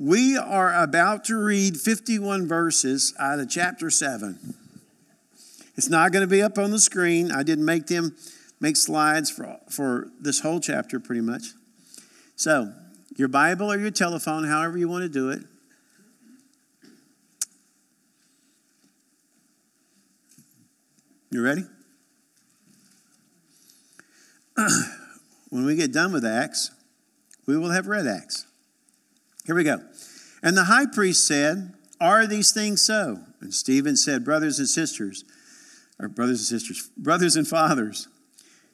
We are about to read 51 verses out of chapter 7. It's not going to be up on the screen. I didn't make them make slides for, for this whole chapter pretty much. So, your Bible or your telephone, however you want to do it. You ready? when we get done with Acts, we will have read Acts. Here we go. And the high priest said, Are these things so? And Stephen said, Brothers and sisters, or brothers and sisters, brothers and fathers,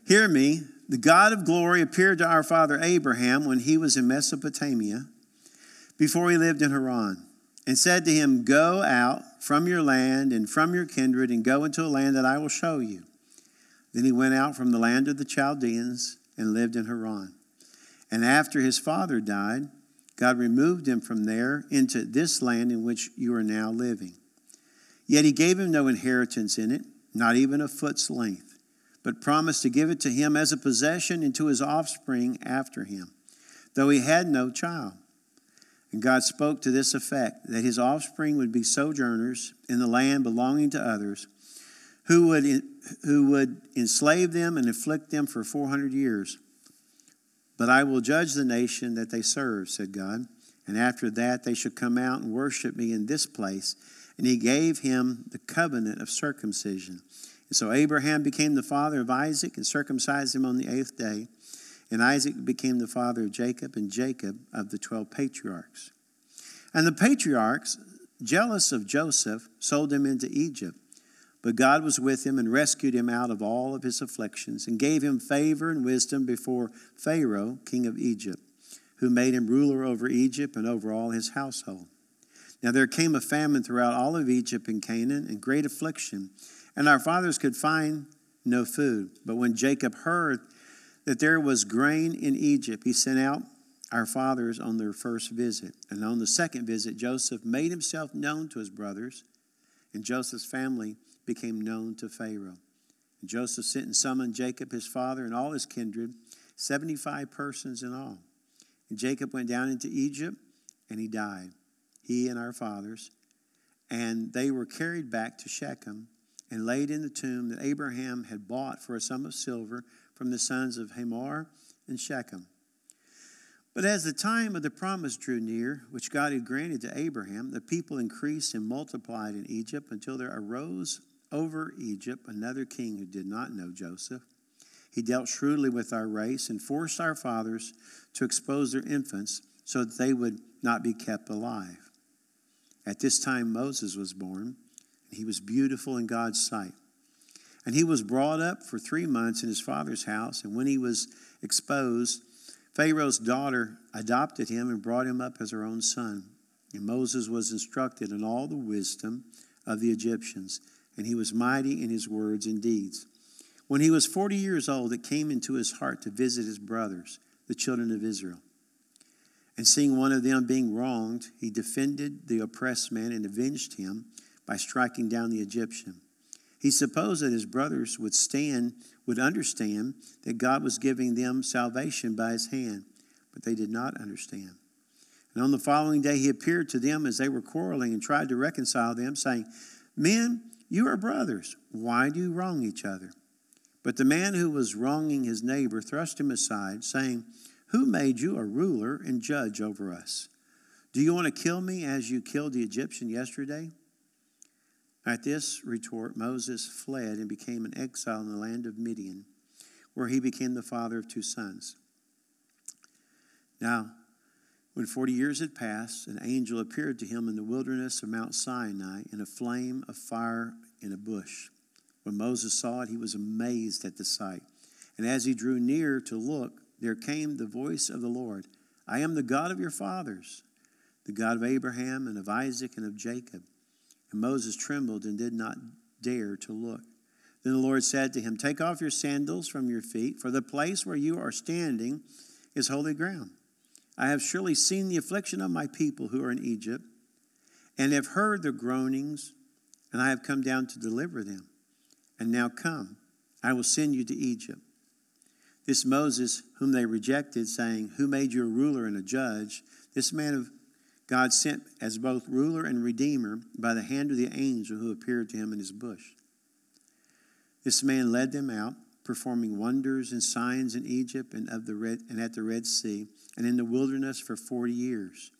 hear me. The God of glory appeared to our father Abraham when he was in Mesopotamia, before he lived in Haran, and said to him, Go out from your land and from your kindred, and go into a land that I will show you. Then he went out from the land of the Chaldeans and lived in Haran. And after his father died, God removed him from there into this land in which you are now living. Yet he gave him no inheritance in it, not even a foot's length, but promised to give it to him as a possession and to his offspring after him, though he had no child. And God spoke to this effect that his offspring would be sojourners in the land belonging to others, who would, who would enslave them and afflict them for 400 years. But I will judge the nation that they serve, said God. And after that, they shall come out and worship me in this place. And he gave him the covenant of circumcision. And so Abraham became the father of Isaac and circumcised him on the eighth day. And Isaac became the father of Jacob, and Jacob of the twelve patriarchs. And the patriarchs, jealous of Joseph, sold him into Egypt. But God was with him and rescued him out of all of his afflictions and gave him favor and wisdom before Pharaoh, king of Egypt, who made him ruler over Egypt and over all his household. Now there came a famine throughout all of Egypt and Canaan and great affliction, and our fathers could find no food. But when Jacob heard that there was grain in Egypt, he sent out our fathers on their first visit. And on the second visit, Joseph made himself known to his brothers, and Joseph's family became known to Pharaoh. And Joseph sent and summoned Jacob, his father, and all his kindred, 75 persons in all. And Jacob went down into Egypt, and he died, he and our fathers. And they were carried back to Shechem and laid in the tomb that Abraham had bought for a sum of silver from the sons of Hamor and Shechem. But as the time of the promise drew near, which God had granted to Abraham, the people increased and multiplied in Egypt until there arose over Egypt another king who did not know Joseph. He dealt shrewdly with our race and forced our fathers to expose their infants so that they would not be kept alive. At this time, Moses was born, and he was beautiful in God's sight. And he was brought up for three months in his father's house, and when he was exposed, Pharaoh's daughter adopted him and brought him up as her own son. And Moses was instructed in all the wisdom of the Egyptians and he was mighty in his words and deeds. When he was 40 years old, it came into his heart to visit his brothers, the children of Israel. And seeing one of them being wronged, he defended the oppressed man and avenged him by striking down the Egyptian. He supposed that his brothers would stand, would understand that God was giving them salvation by his hand, but they did not understand. And on the following day, he appeared to them as they were quarreling and tried to reconcile them, saying, Men, you are brothers. Why do you wrong each other? But the man who was wronging his neighbor thrust him aside, saying, Who made you a ruler and judge over us? Do you want to kill me as you killed the Egyptian yesterday? At this retort, Moses fled and became an exile in the land of Midian, where he became the father of two sons. Now, when 40 years had passed, an angel appeared to him in the wilderness of Mount Sinai in a flame of fire in a bush. When Moses saw it, he was amazed at the sight. And as he drew near to look, there came the voice of the Lord I am the God of your fathers, the God of Abraham and of Isaac and of Jacob. And Moses trembled and did not dare to look. Then the Lord said to him, Take off your sandals from your feet, for the place where you are standing is holy ground. I have surely seen the affliction of my people who are in Egypt, and have heard their groanings and I have come down to deliver them. And now come, I will send you to Egypt. This Moses, whom they rejected, saying, Who made you a ruler and a judge? This man of God sent as both ruler and redeemer by the hand of the angel who appeared to him in his bush. This man led them out, performing wonders and signs in Egypt and, of the Red, and at the Red Sea and in the wilderness for 40 years.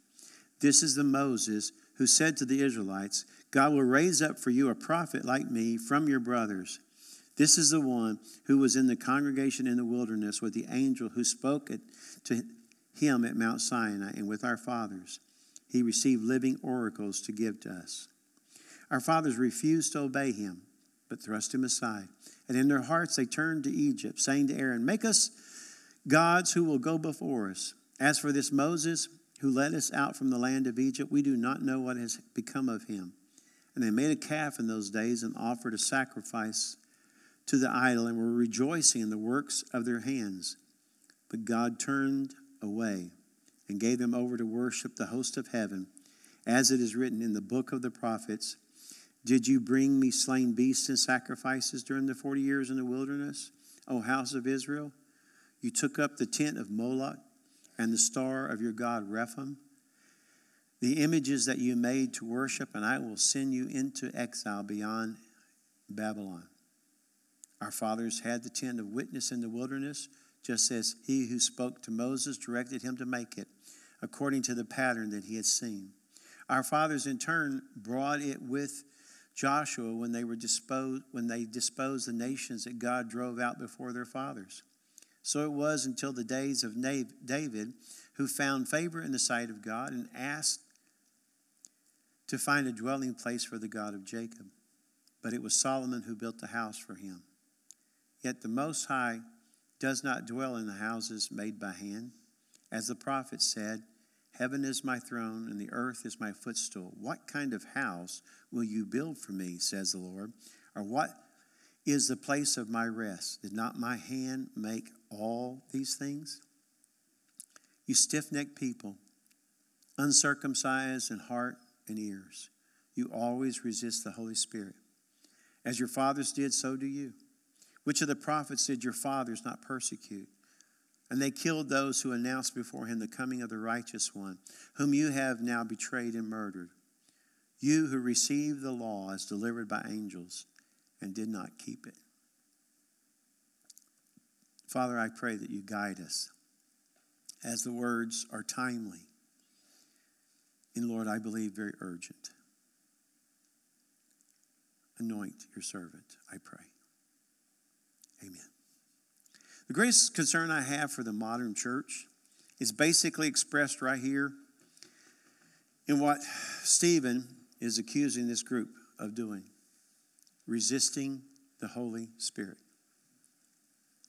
This is the Moses who said to the Israelites, God will raise up for you a prophet like me from your brothers. This is the one who was in the congregation in the wilderness with the angel who spoke it to him at Mount Sinai and with our fathers. He received living oracles to give to us. Our fathers refused to obey him, but thrust him aside. And in their hearts they turned to Egypt, saying to Aaron, Make us gods who will go before us. As for this Moses, who led us out from the land of Egypt, we do not know what has become of him. And they made a calf in those days and offered a sacrifice to the idol and were rejoicing in the works of their hands. But God turned away and gave them over to worship the host of heaven, as it is written in the book of the prophets Did you bring me slain beasts and sacrifices during the forty years in the wilderness, O house of Israel? You took up the tent of Moloch and the star of your God Rephan, the images that you made to worship, and I will send you into exile beyond Babylon. Our fathers had the tent of witness in the wilderness, just as he who spoke to Moses directed him to make it, according to the pattern that he had seen. Our fathers, in turn, brought it with Joshua when they were disposed when they disposed the nations that God drove out before their fathers. So it was until the days of David, who found favor in the sight of God and asked to find a dwelling place for the God of Jacob. But it was Solomon who built the house for him. Yet the Most High does not dwell in the houses made by hand. As the prophet said, Heaven is my throne, and the earth is my footstool. What kind of house will you build for me, says the Lord? Or what is the place of my rest? Did not my hand make all these things? You stiff necked people, uncircumcised in heart and ears, you always resist the Holy Spirit. As your fathers did, so do you. Which of the prophets did your fathers not persecute? And they killed those who announced before him the coming of the righteous one, whom you have now betrayed and murdered. You who received the law as delivered by angels and did not keep it. Father, I pray that you guide us as the words are timely. And Lord, I believe very urgent. Anoint your servant, I pray. Amen. The greatest concern I have for the modern church is basically expressed right here in what Stephen is accusing this group of doing resisting the Holy Spirit.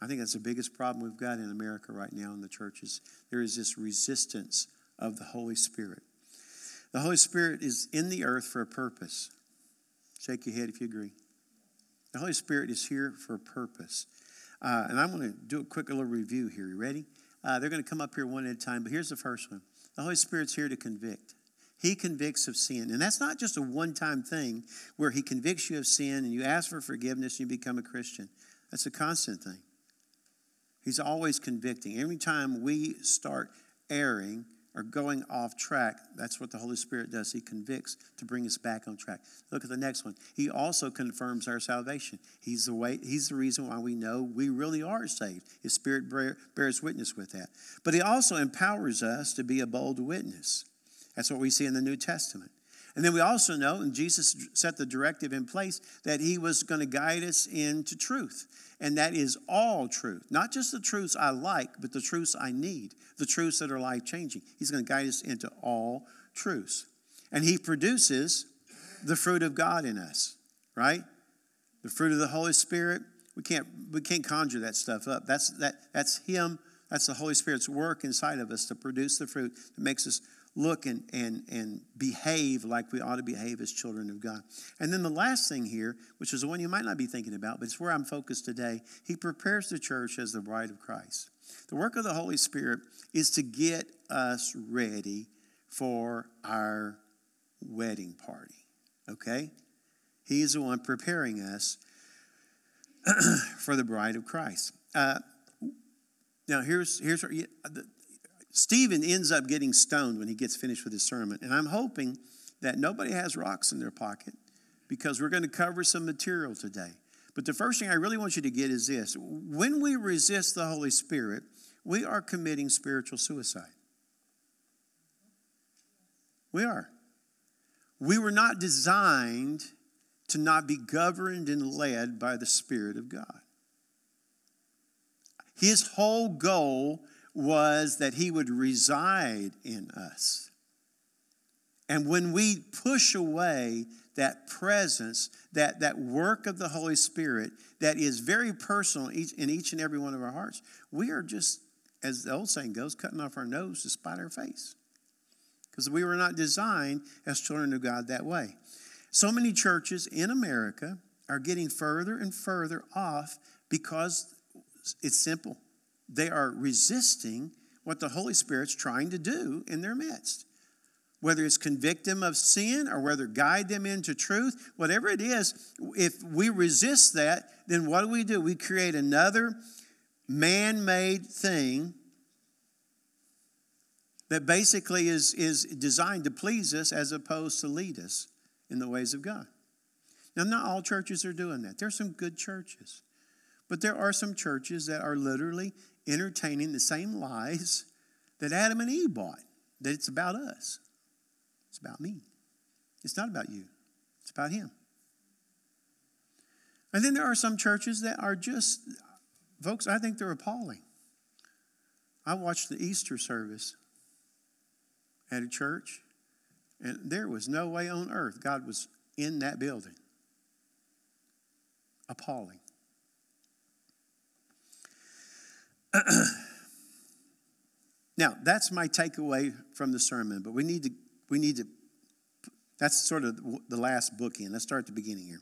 I think that's the biggest problem we've got in America right now in the churches. There is this resistance of the Holy Spirit. The Holy Spirit is in the earth for a purpose. Shake your head if you agree. The Holy Spirit is here for a purpose. Uh, and I'm going to do a quick little review here. You ready? Uh, they're going to come up here one at a time, but here's the first one The Holy Spirit's here to convict. He convicts of sin. And that's not just a one time thing where He convicts you of sin and you ask for forgiveness and you become a Christian. That's a constant thing. He's always convicting. Every time we start erring, or going off track, that's what the Holy Spirit does. He convicts to bring us back on track. Look at the next one. He also confirms our salvation. He's the way, he's the reason why we know we really are saved. His spirit bears witness with that. But he also empowers us to be a bold witness. That's what we see in the New Testament. And then we also know, and Jesus set the directive in place, that he was going to guide us into truth. And that is all truth. Not just the truths I like, but the truths I need, the truths that are life changing. He's going to guide us into all truths. And he produces the fruit of God in us, right? The fruit of the Holy Spirit. We can't, we can't conjure that stuff up. That's, that, that's him. That's the Holy Spirit's work inside of us to produce the fruit that makes us look and, and, and behave like we ought to behave as children of God. And then the last thing here, which is the one you might not be thinking about, but it's where I'm focused today, he prepares the church as the bride of Christ. The work of the Holy Spirit is to get us ready for our wedding party, okay? He is the one preparing us for the bride of Christ. Uh, now, here's, here's Stephen ends up getting stoned when he gets finished with his sermon. And I'm hoping that nobody has rocks in their pocket because we're going to cover some material today. But the first thing I really want you to get is this when we resist the Holy Spirit, we are committing spiritual suicide. We are. We were not designed to not be governed and led by the Spirit of God. His whole goal was that He would reside in us. And when we push away that presence, that, that work of the Holy Spirit that is very personal in each, in each and every one of our hearts, we are just, as the old saying goes, cutting off our nose to spite our face. Because we were not designed as children of God that way. So many churches in America are getting further and further off because it's simple. They are resisting what the Holy Spirit's trying to do in their midst whether it's convict them of sin or whether guide them into truth, whatever it is, if we resist that, then what do we do? We create another man made thing that basically is, is designed to please us as opposed to lead us in the ways of God. Now, not all churches are doing that. There's some good churches, but there are some churches that are literally entertaining the same lies that Adam and Eve bought, that it's about us. It's about me. It's not about you, it's about Him. And then there are some churches that are just, folks, I think they're appalling. I watched the Easter service at a church, and there was no way on earth God was in that building. Appalling. now, that's my takeaway from the sermon, but we need to we need to, that's sort of the last bookend. Let's start at the beginning here.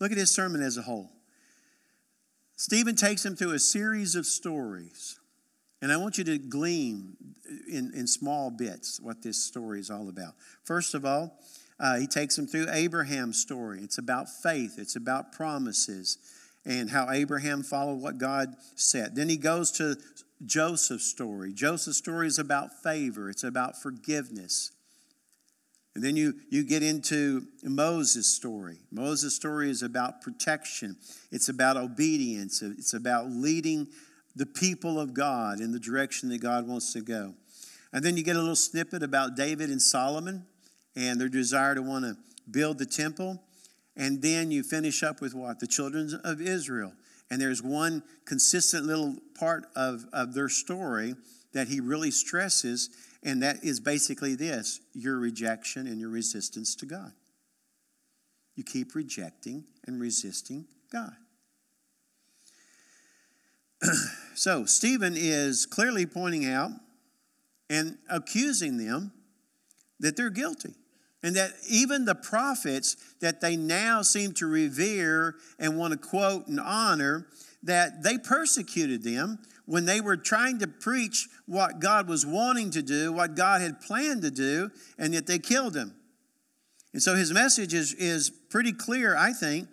Look at his sermon as a whole. Stephen takes him through a series of stories. And I want you to glean in, in small bits what this story is all about. First of all, uh, he takes him through Abraham's story. It's about faith, it's about promises, and how Abraham followed what God said. Then he goes to Joseph's story. Joseph's story is about favor, it's about forgiveness. And then you, you get into Moses' story. Moses' story is about protection, it's about obedience, it's about leading the people of God in the direction that God wants to go. And then you get a little snippet about David and Solomon and their desire to want to build the temple. And then you finish up with what? The children of Israel. And there's one consistent little part of, of their story that he really stresses, and that is basically this your rejection and your resistance to God. You keep rejecting and resisting God. so, Stephen is clearly pointing out and accusing them that they're guilty. And that even the prophets that they now seem to revere and want to quote and honor, that they persecuted them when they were trying to preach what God was wanting to do, what God had planned to do, and yet they killed him. And so his message is, is pretty clear, I think,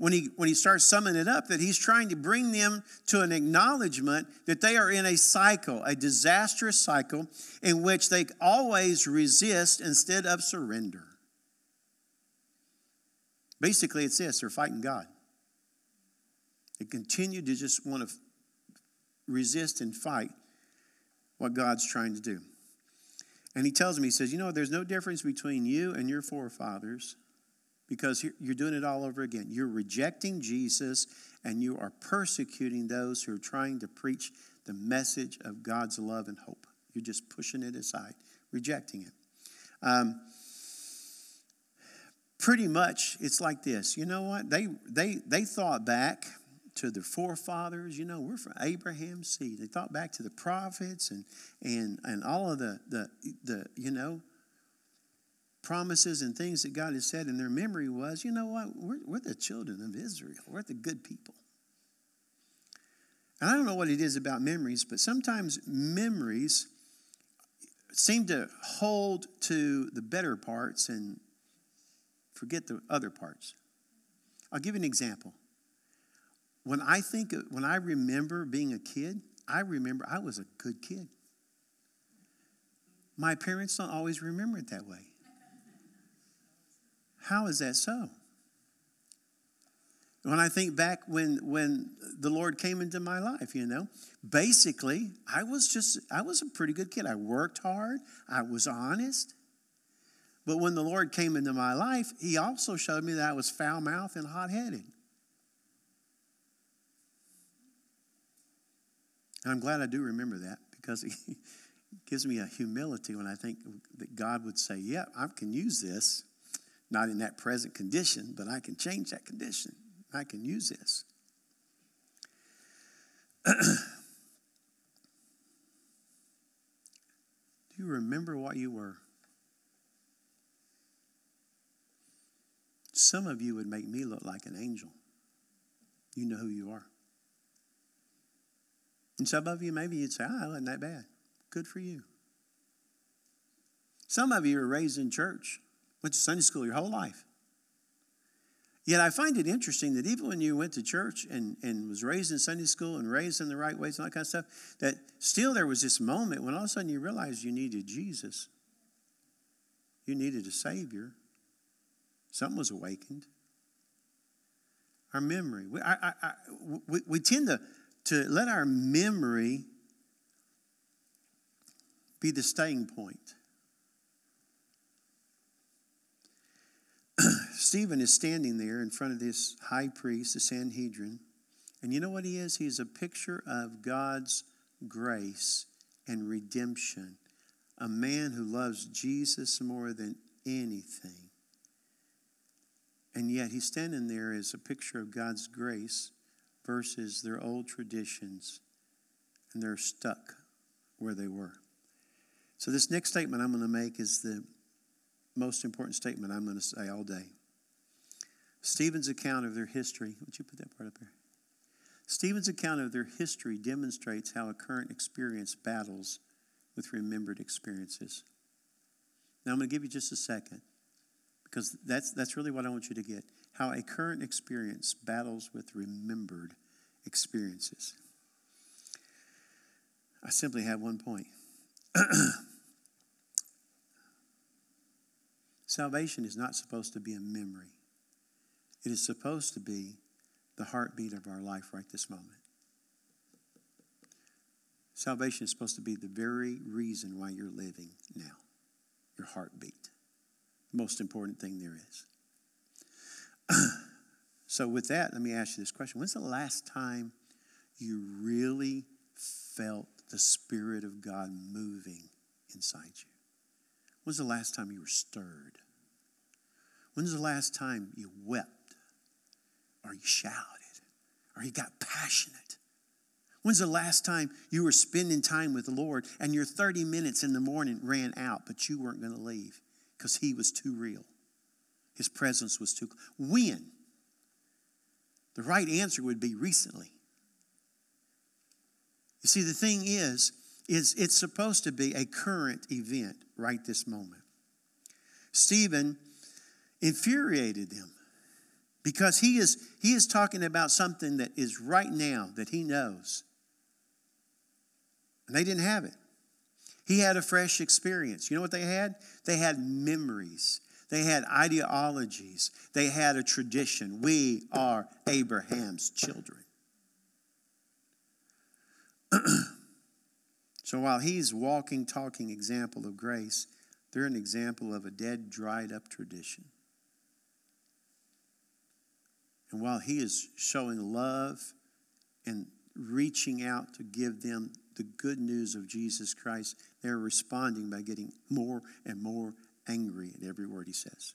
when he, when he starts summing it up, that he's trying to bring them to an acknowledgement that they are in a cycle, a disastrous cycle, in which they always resist instead of surrender. Basically, it's this they're fighting God. They continue to just want to resist and fight what God's trying to do. And he tells me, he says, You know, there's no difference between you and your forefathers because you're doing it all over again. You're rejecting Jesus and you are persecuting those who are trying to preach the message of God's love and hope. You're just pushing it aside, rejecting it. Um, pretty much, it's like this. You know what? They, they, they thought back to their forefathers. You know, we're from Abraham's seed. They thought back to the prophets and and and all of the the the you know promises and things that God has said. And their memory was, you know what? We're, we're the children of Israel. We're the good people. And I don't know what it is about memories, but sometimes memories seem to hold to the better parts and forget the other parts. I'll give you an example. When I think, when I remember being a kid, I remember I was a good kid. My parents don't always remember it that way. How is that so? When I think back when when the Lord came into my life, you know, basically I was just I was a pretty good kid. I worked hard, I was honest. But when the Lord came into my life, He also showed me that I was foul mouthed and hot headed. And I'm glad I do remember that because it gives me a humility when I think that God would say, Yeah, I can use this, not in that present condition, but I can change that condition. I can use this. Do you remember what you were? Some of you would make me look like an angel. You know who you are. And some of you, maybe you'd say, oh, I wasn't that bad. Good for you. Some of you are raised in church, went to Sunday school your whole life. Yet I find it interesting that even when you went to church and, and was raised in Sunday school and raised in the right ways and all that kind of stuff, that still there was this moment when all of a sudden you realized you needed Jesus. You needed a Savior. Something was awakened. Our memory. We, I, I, I, we, we tend to, to let our memory be the staying point. Stephen is standing there in front of this high priest, the Sanhedrin, and you know what he is? He's a picture of God's grace and redemption. A man who loves Jesus more than anything. And yet he's standing there as a picture of God's grace versus their old traditions, and they're stuck where they were. So, this next statement I'm going to make is the most important statement I'm going to say all day. Stephen's account of their history, would you put that part up there? Stephen's account of their history demonstrates how a current experience battles with remembered experiences. Now, I'm going to give you just a second because that's, that's really what I want you to get. How a current experience battles with remembered experiences. I simply have one point. Salvation is not supposed to be a memory, it is supposed to be the heartbeat of our life right this moment. Salvation is supposed to be the very reason why you're living now, your heartbeat most important thing there is. so, with that, let me ask you this question When's the last time you really felt the Spirit of God moving inside you? When's the last time you were stirred? When's the last time you wept? Or you shouted? Or you got passionate? When's the last time you were spending time with the Lord and your 30 minutes in the morning ran out, but you weren't going to leave? because he was too real. His presence was too. When? The right answer would be recently. You see, the thing is, is it's supposed to be a current event right this moment. Stephen infuriated them because he is he is talking about something that is right now that he knows. And they didn't have it. He had a fresh experience. You know what they had? They had memories. They had ideologies. They had a tradition. We are Abraham's children. so while he's walking, talking example of grace, they're an example of a dead, dried up tradition. And while he is showing love and reaching out to give them the good news of Jesus Christ, they're responding by getting more and more angry at every word he says.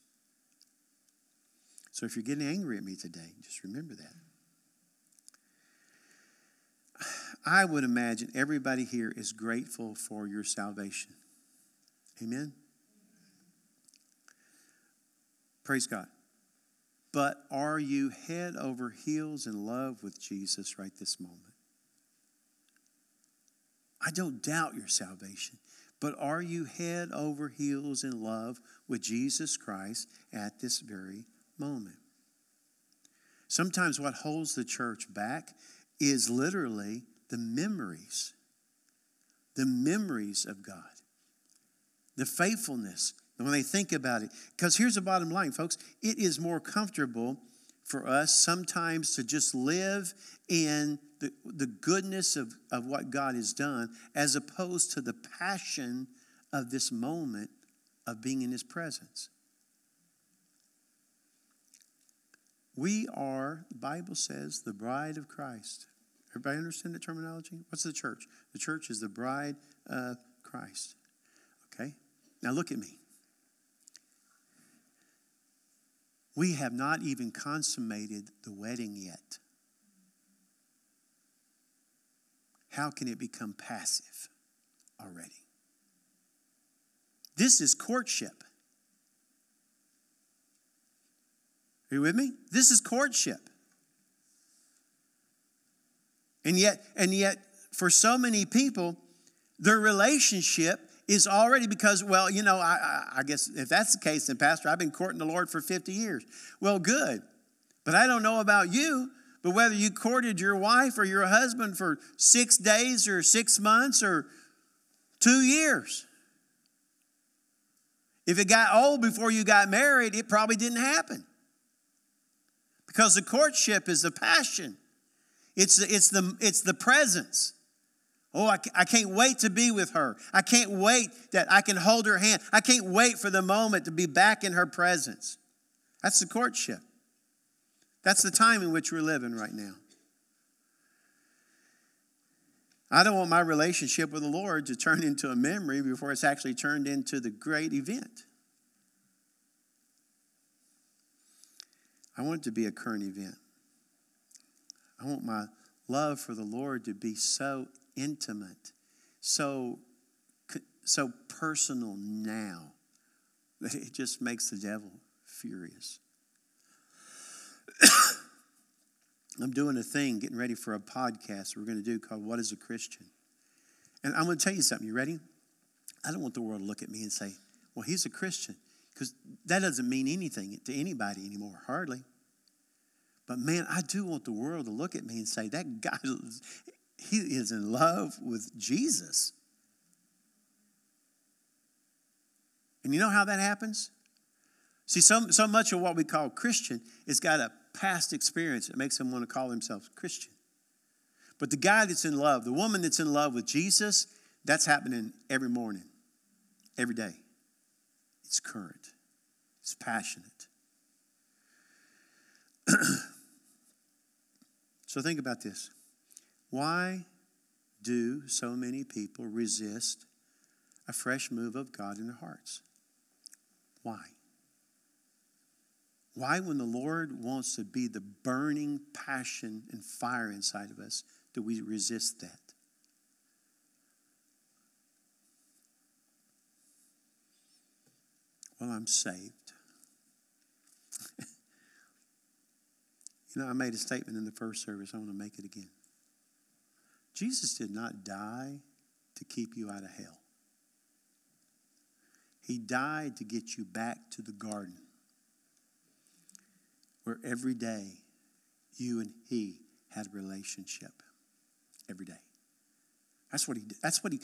So if you're getting angry at me today, just remember that. I would imagine everybody here is grateful for your salvation. Amen? Praise God. But are you head over heels in love with Jesus right this moment? I don't doubt your salvation. But are you head over heels in love with Jesus Christ at this very moment? Sometimes what holds the church back is literally the memories, the memories of God. the faithfulness, when they think about it. Because here's the bottom line, folks it is more comfortable for us sometimes to just live in the, the goodness of, of what God has done as opposed to the passion of this moment of being in His presence. We are, the Bible says, the bride of Christ. Everybody understand the terminology? What's the church? The church is the bride of Christ. Okay? Now look at me. We have not even consummated the wedding yet. How can it become passive already? This is courtship. Are you with me? This is courtship. And yet, and yet, for so many people, their relationship is already because, well, you know, I, I, guess if that's the case, then, Pastor, I've been courting the Lord for 50 years. Well, good. But I don't know about you, but whether you courted your wife or your husband for six days or six months or two years, if it got old before you got married, it probably didn't happen. Because the courtship is the passion, it's the, it's the, it's the presence. Oh, I, I can't wait to be with her. I can't wait that I can hold her hand. I can't wait for the moment to be back in her presence. That's the courtship. That's the time in which we're living right now. I don't want my relationship with the Lord to turn into a memory before it's actually turned into the great event. I want it to be a current event. I want my love for the Lord to be so intimate, so, so personal now that it just makes the devil furious. I'm doing a thing, getting ready for a podcast we're going to do called What is a Christian? And I'm going to tell you something. You ready? I don't want the world to look at me and say, well, he's a Christian, because that doesn't mean anything to anybody anymore, hardly. But man, I do want the world to look at me and say, that guy, he is in love with Jesus. And you know how that happens? See, so, so much of what we call Christian has got a past experience that makes them want to call themselves Christian. But the guy that's in love, the woman that's in love with Jesus, that's happening every morning, every day. It's current, it's passionate. so think about this. Why do so many people resist a fresh move of God in their hearts? Why? Why, when the Lord wants to be the burning passion and fire inside of us, do we resist that? Well, I'm saved. you know, I made a statement in the first service. I want to make it again. Jesus did not die to keep you out of hell. He died to get you back to the garden where every day you and he had a relationship. Every day. That's what he that's what he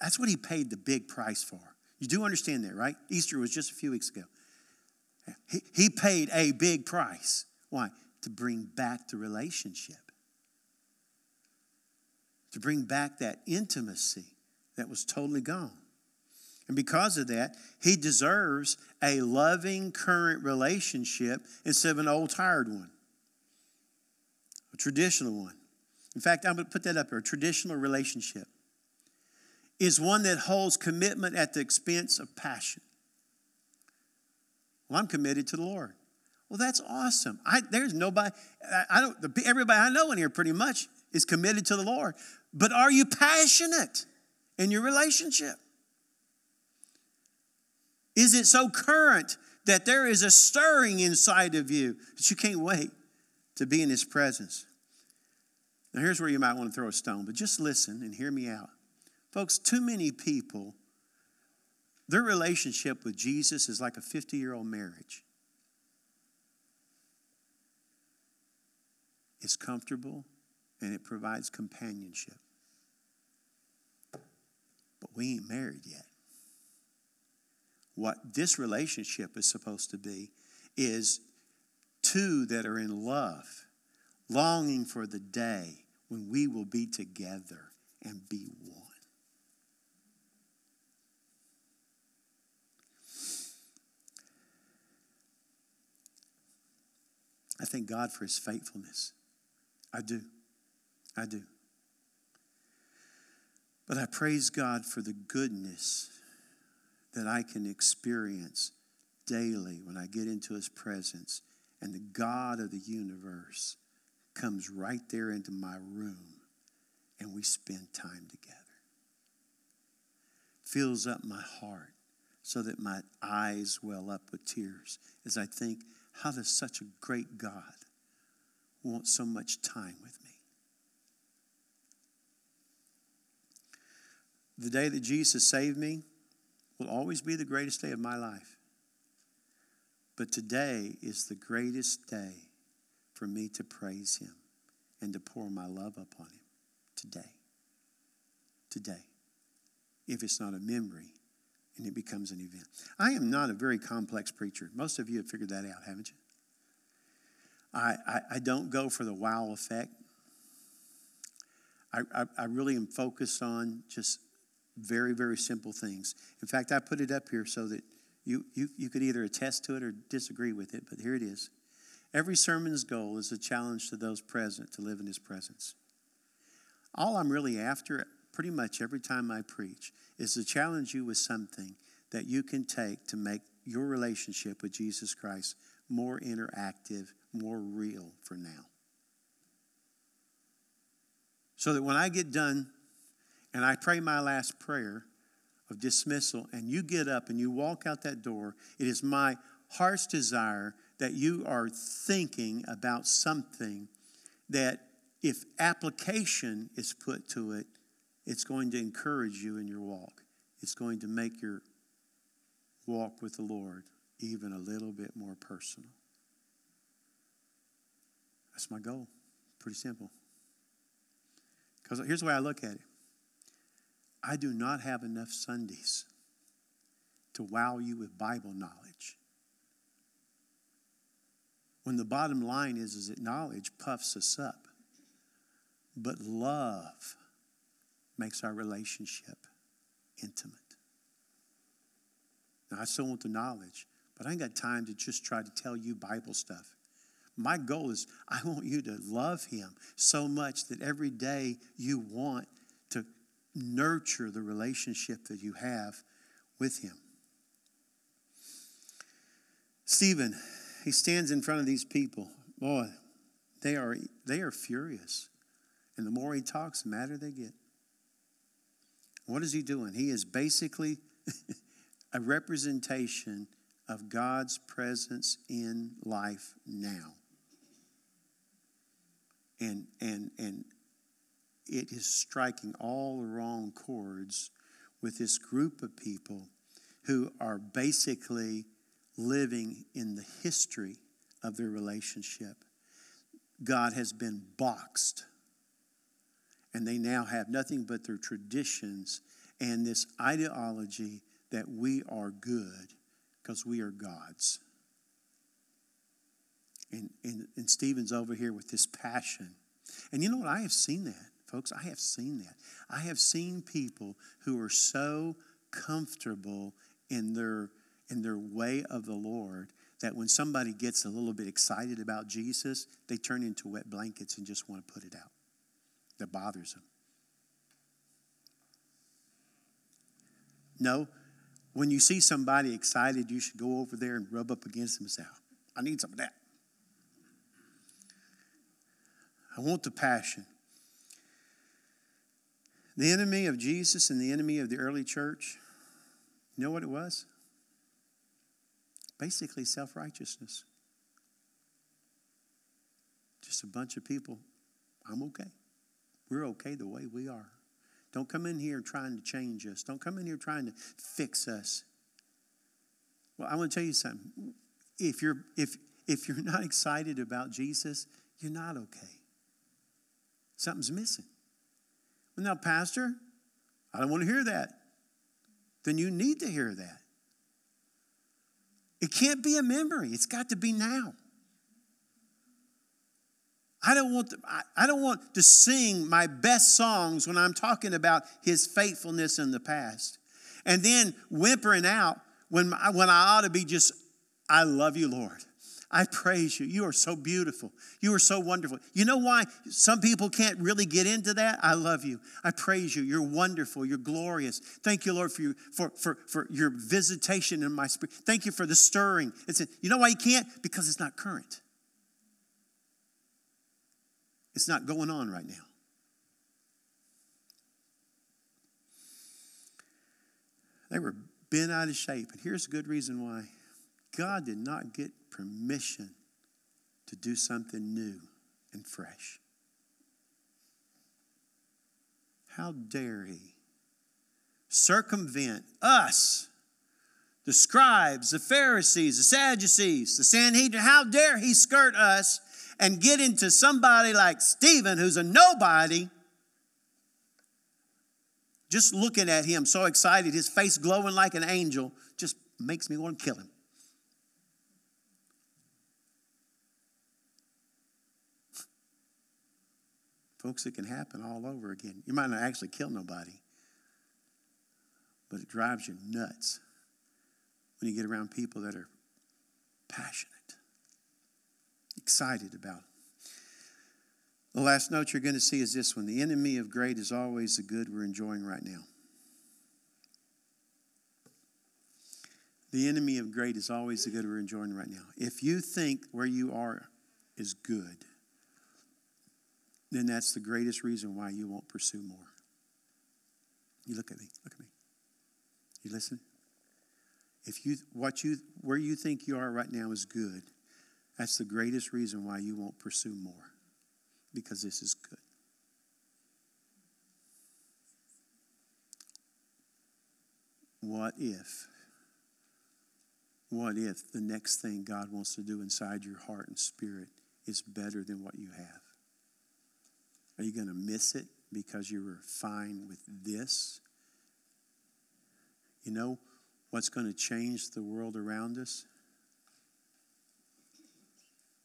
that's what he paid the big price for. You do understand that, right? Easter was just a few weeks ago. He, he paid a big price. Why? To bring back the relationship to bring back that intimacy that was totally gone. And because of that, he deserves a loving, current relationship instead of an old, tired one, a traditional one. In fact, I'm going to put that up here a traditional relationship is one that holds commitment at the expense of passion. Well, I'm committed to the Lord. Well, that's awesome. I, there's nobody, I, I don't, everybody I know in here pretty much is committed to the Lord. But are you passionate in your relationship? Is it so current that there is a stirring inside of you that you can't wait to be in His presence? Now, here's where you might want to throw a stone, but just listen and hear me out. Folks, too many people, their relationship with Jesus is like a 50 year old marriage. It's comfortable and it provides companionship but we ain't married yet. what this relationship is supposed to be is two that are in love, longing for the day when we will be together and be one. I thank God for his faithfulness. I do. I do. But I praise God for the goodness that I can experience daily when I get into his presence and the God of the universe comes right there into my room and we spend time together. Fills up my heart so that my eyes well up with tears as I think, how does such a great God want so much time with me? The day that Jesus saved me will always be the greatest day of my life. But today is the greatest day for me to praise Him and to pour my love upon Him. Today. Today. If it's not a memory and it becomes an event. I am not a very complex preacher. Most of you have figured that out, haven't you? I, I, I don't go for the wow effect. I, I, I really am focused on just very, very simple things. In fact, I put it up here so that you, you, you could either attest to it or disagree with it, but here it is. Every sermon's goal is a challenge to those present to live in his presence. All I'm really after, pretty much every time I preach, is to challenge you with something that you can take to make your relationship with Jesus Christ more interactive, more real for now. So that when I get done and I pray my last prayer of dismissal, and you get up and you walk out that door, it is my heart's desire that you are thinking about something that, if application is put to it, it's going to encourage you in your walk. It's going to make your walk with the Lord even a little bit more personal. That's my goal. Pretty simple. Because here's the way I look at it I do not have enough Sundays to wow you with Bible knowledge. When the bottom line is, is that knowledge puffs us up, but love makes our relationship intimate. Now, I still want the knowledge, but I ain't got time to just try to tell you Bible stuff. My goal is I want you to love Him so much that every day you want nurture the relationship that you have with Him. Stephen, he stands in front of these people. Boy, they are, they are furious. And the more he talks, the madder they get. What is he doing? He is basically a representation of God's presence in life now. And, and, and it is striking all the wrong chords with this group of people who are basically living in the history of their relationship. God has been boxed, and they now have nothing but their traditions and this ideology that we are good because we are God's. And, and, and Stephen's over here with this passion. And you know what? I have seen that, folks. I have seen that. I have seen people who are so comfortable in their in their way of the Lord that when somebody gets a little bit excited about Jesus, they turn into wet blankets and just want to put it out. That bothers them. No, when you see somebody excited, you should go over there and rub up against them and say, I need some of that. I want the passion. The enemy of Jesus and the enemy of the early church, you know what it was? Basically, self righteousness. Just a bunch of people, I'm okay. We're okay the way we are. Don't come in here trying to change us. Don't come in here trying to fix us. Well, I want to tell you something. If you're if if you're not excited about Jesus, you're not okay. Something's missing. Now, Pastor, I don't want to hear that. Then you need to hear that. It can't be a memory, it's got to be now. I don't want to, I don't want to sing my best songs when I'm talking about his faithfulness in the past. And then whimpering out when, when I ought to be just, I love you, Lord. I praise you. You are so beautiful. You are so wonderful. You know why some people can't really get into that? I love you. I praise you. You're wonderful. You're glorious. Thank you, Lord, for, you, for, for, for your visitation in my spirit. Thank you for the stirring. It's a, you know why you can't? Because it's not current. It's not going on right now. They were bent out of shape. And here's a good reason why God did not get permission to do something new and fresh. How dare he circumvent us, the scribes, the Pharisees, the Sadducees, the Sanhedrin? How dare he skirt us and get into somebody like Stephen, who's a nobody? Just looking at him, so excited, his face glowing like an angel, just makes me want to kill him. Folks, it can happen all over again. You might not actually kill nobody, but it drives you nuts when you get around people that are passionate, excited about it. The last note you're going to see is this one the enemy of great is always the good we're enjoying right now. The enemy of great is always the good we're enjoying right now. If you think where you are is good, then that's the greatest reason why you won't pursue more. You look at me, look at me. You listen? If you what you where you think you are right now is good, that's the greatest reason why you won't pursue more. Because this is good. What if? What if the next thing God wants to do inside your heart and spirit is better than what you have? Are you going to miss it because you were fine with this? You know what's going to change the world around us?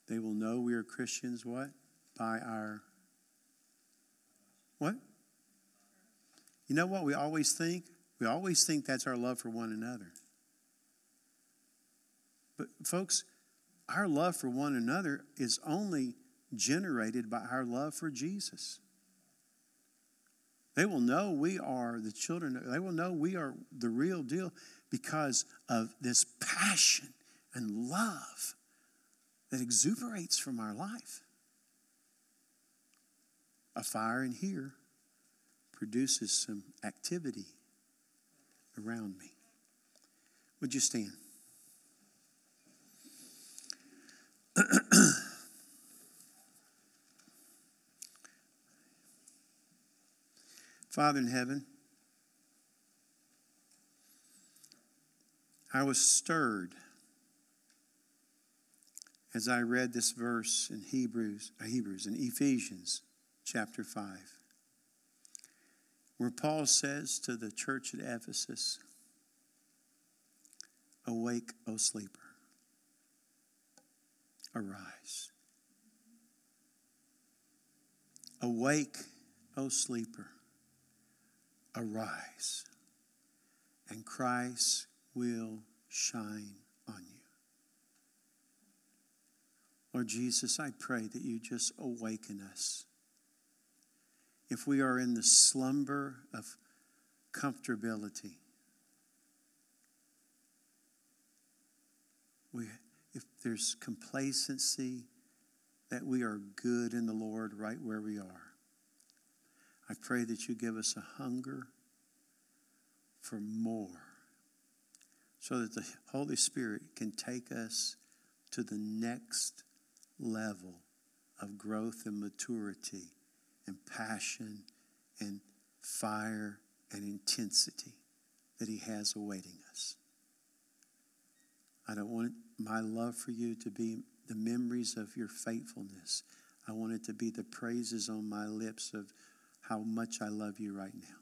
They will know we are Christians, what? By our. What? You know what we always think? We always think that's our love for one another. But, folks, our love for one another is only generated by our love for Jesus. They will know we are the children, they will know we are the real deal because of this passion and love that exuberates from our life. A fire in here produces some activity around me. Would you stand? Father in heaven, I was stirred as I read this verse in Hebrews, uh, Hebrews in Ephesians chapter 5, where Paul says to the church at Ephesus, Awake, O sleeper, arise. Awake, O sleeper arise, and Christ will shine on you. Lord Jesus, I pray that you just awaken us. If we are in the slumber of comfortability, we, if there's complacency, that we are good in the Lord right where we are. I pray that you give us a hunger for more so that the Holy Spirit can take us to the next level of growth and maturity and passion and fire and intensity that He has awaiting us. I don't want my love for you to be the memories of your faithfulness. I want it to be the praises on my lips of how much I love you right now.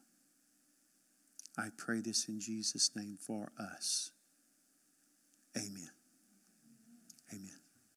I pray this in Jesus' name for us. Amen. Amen.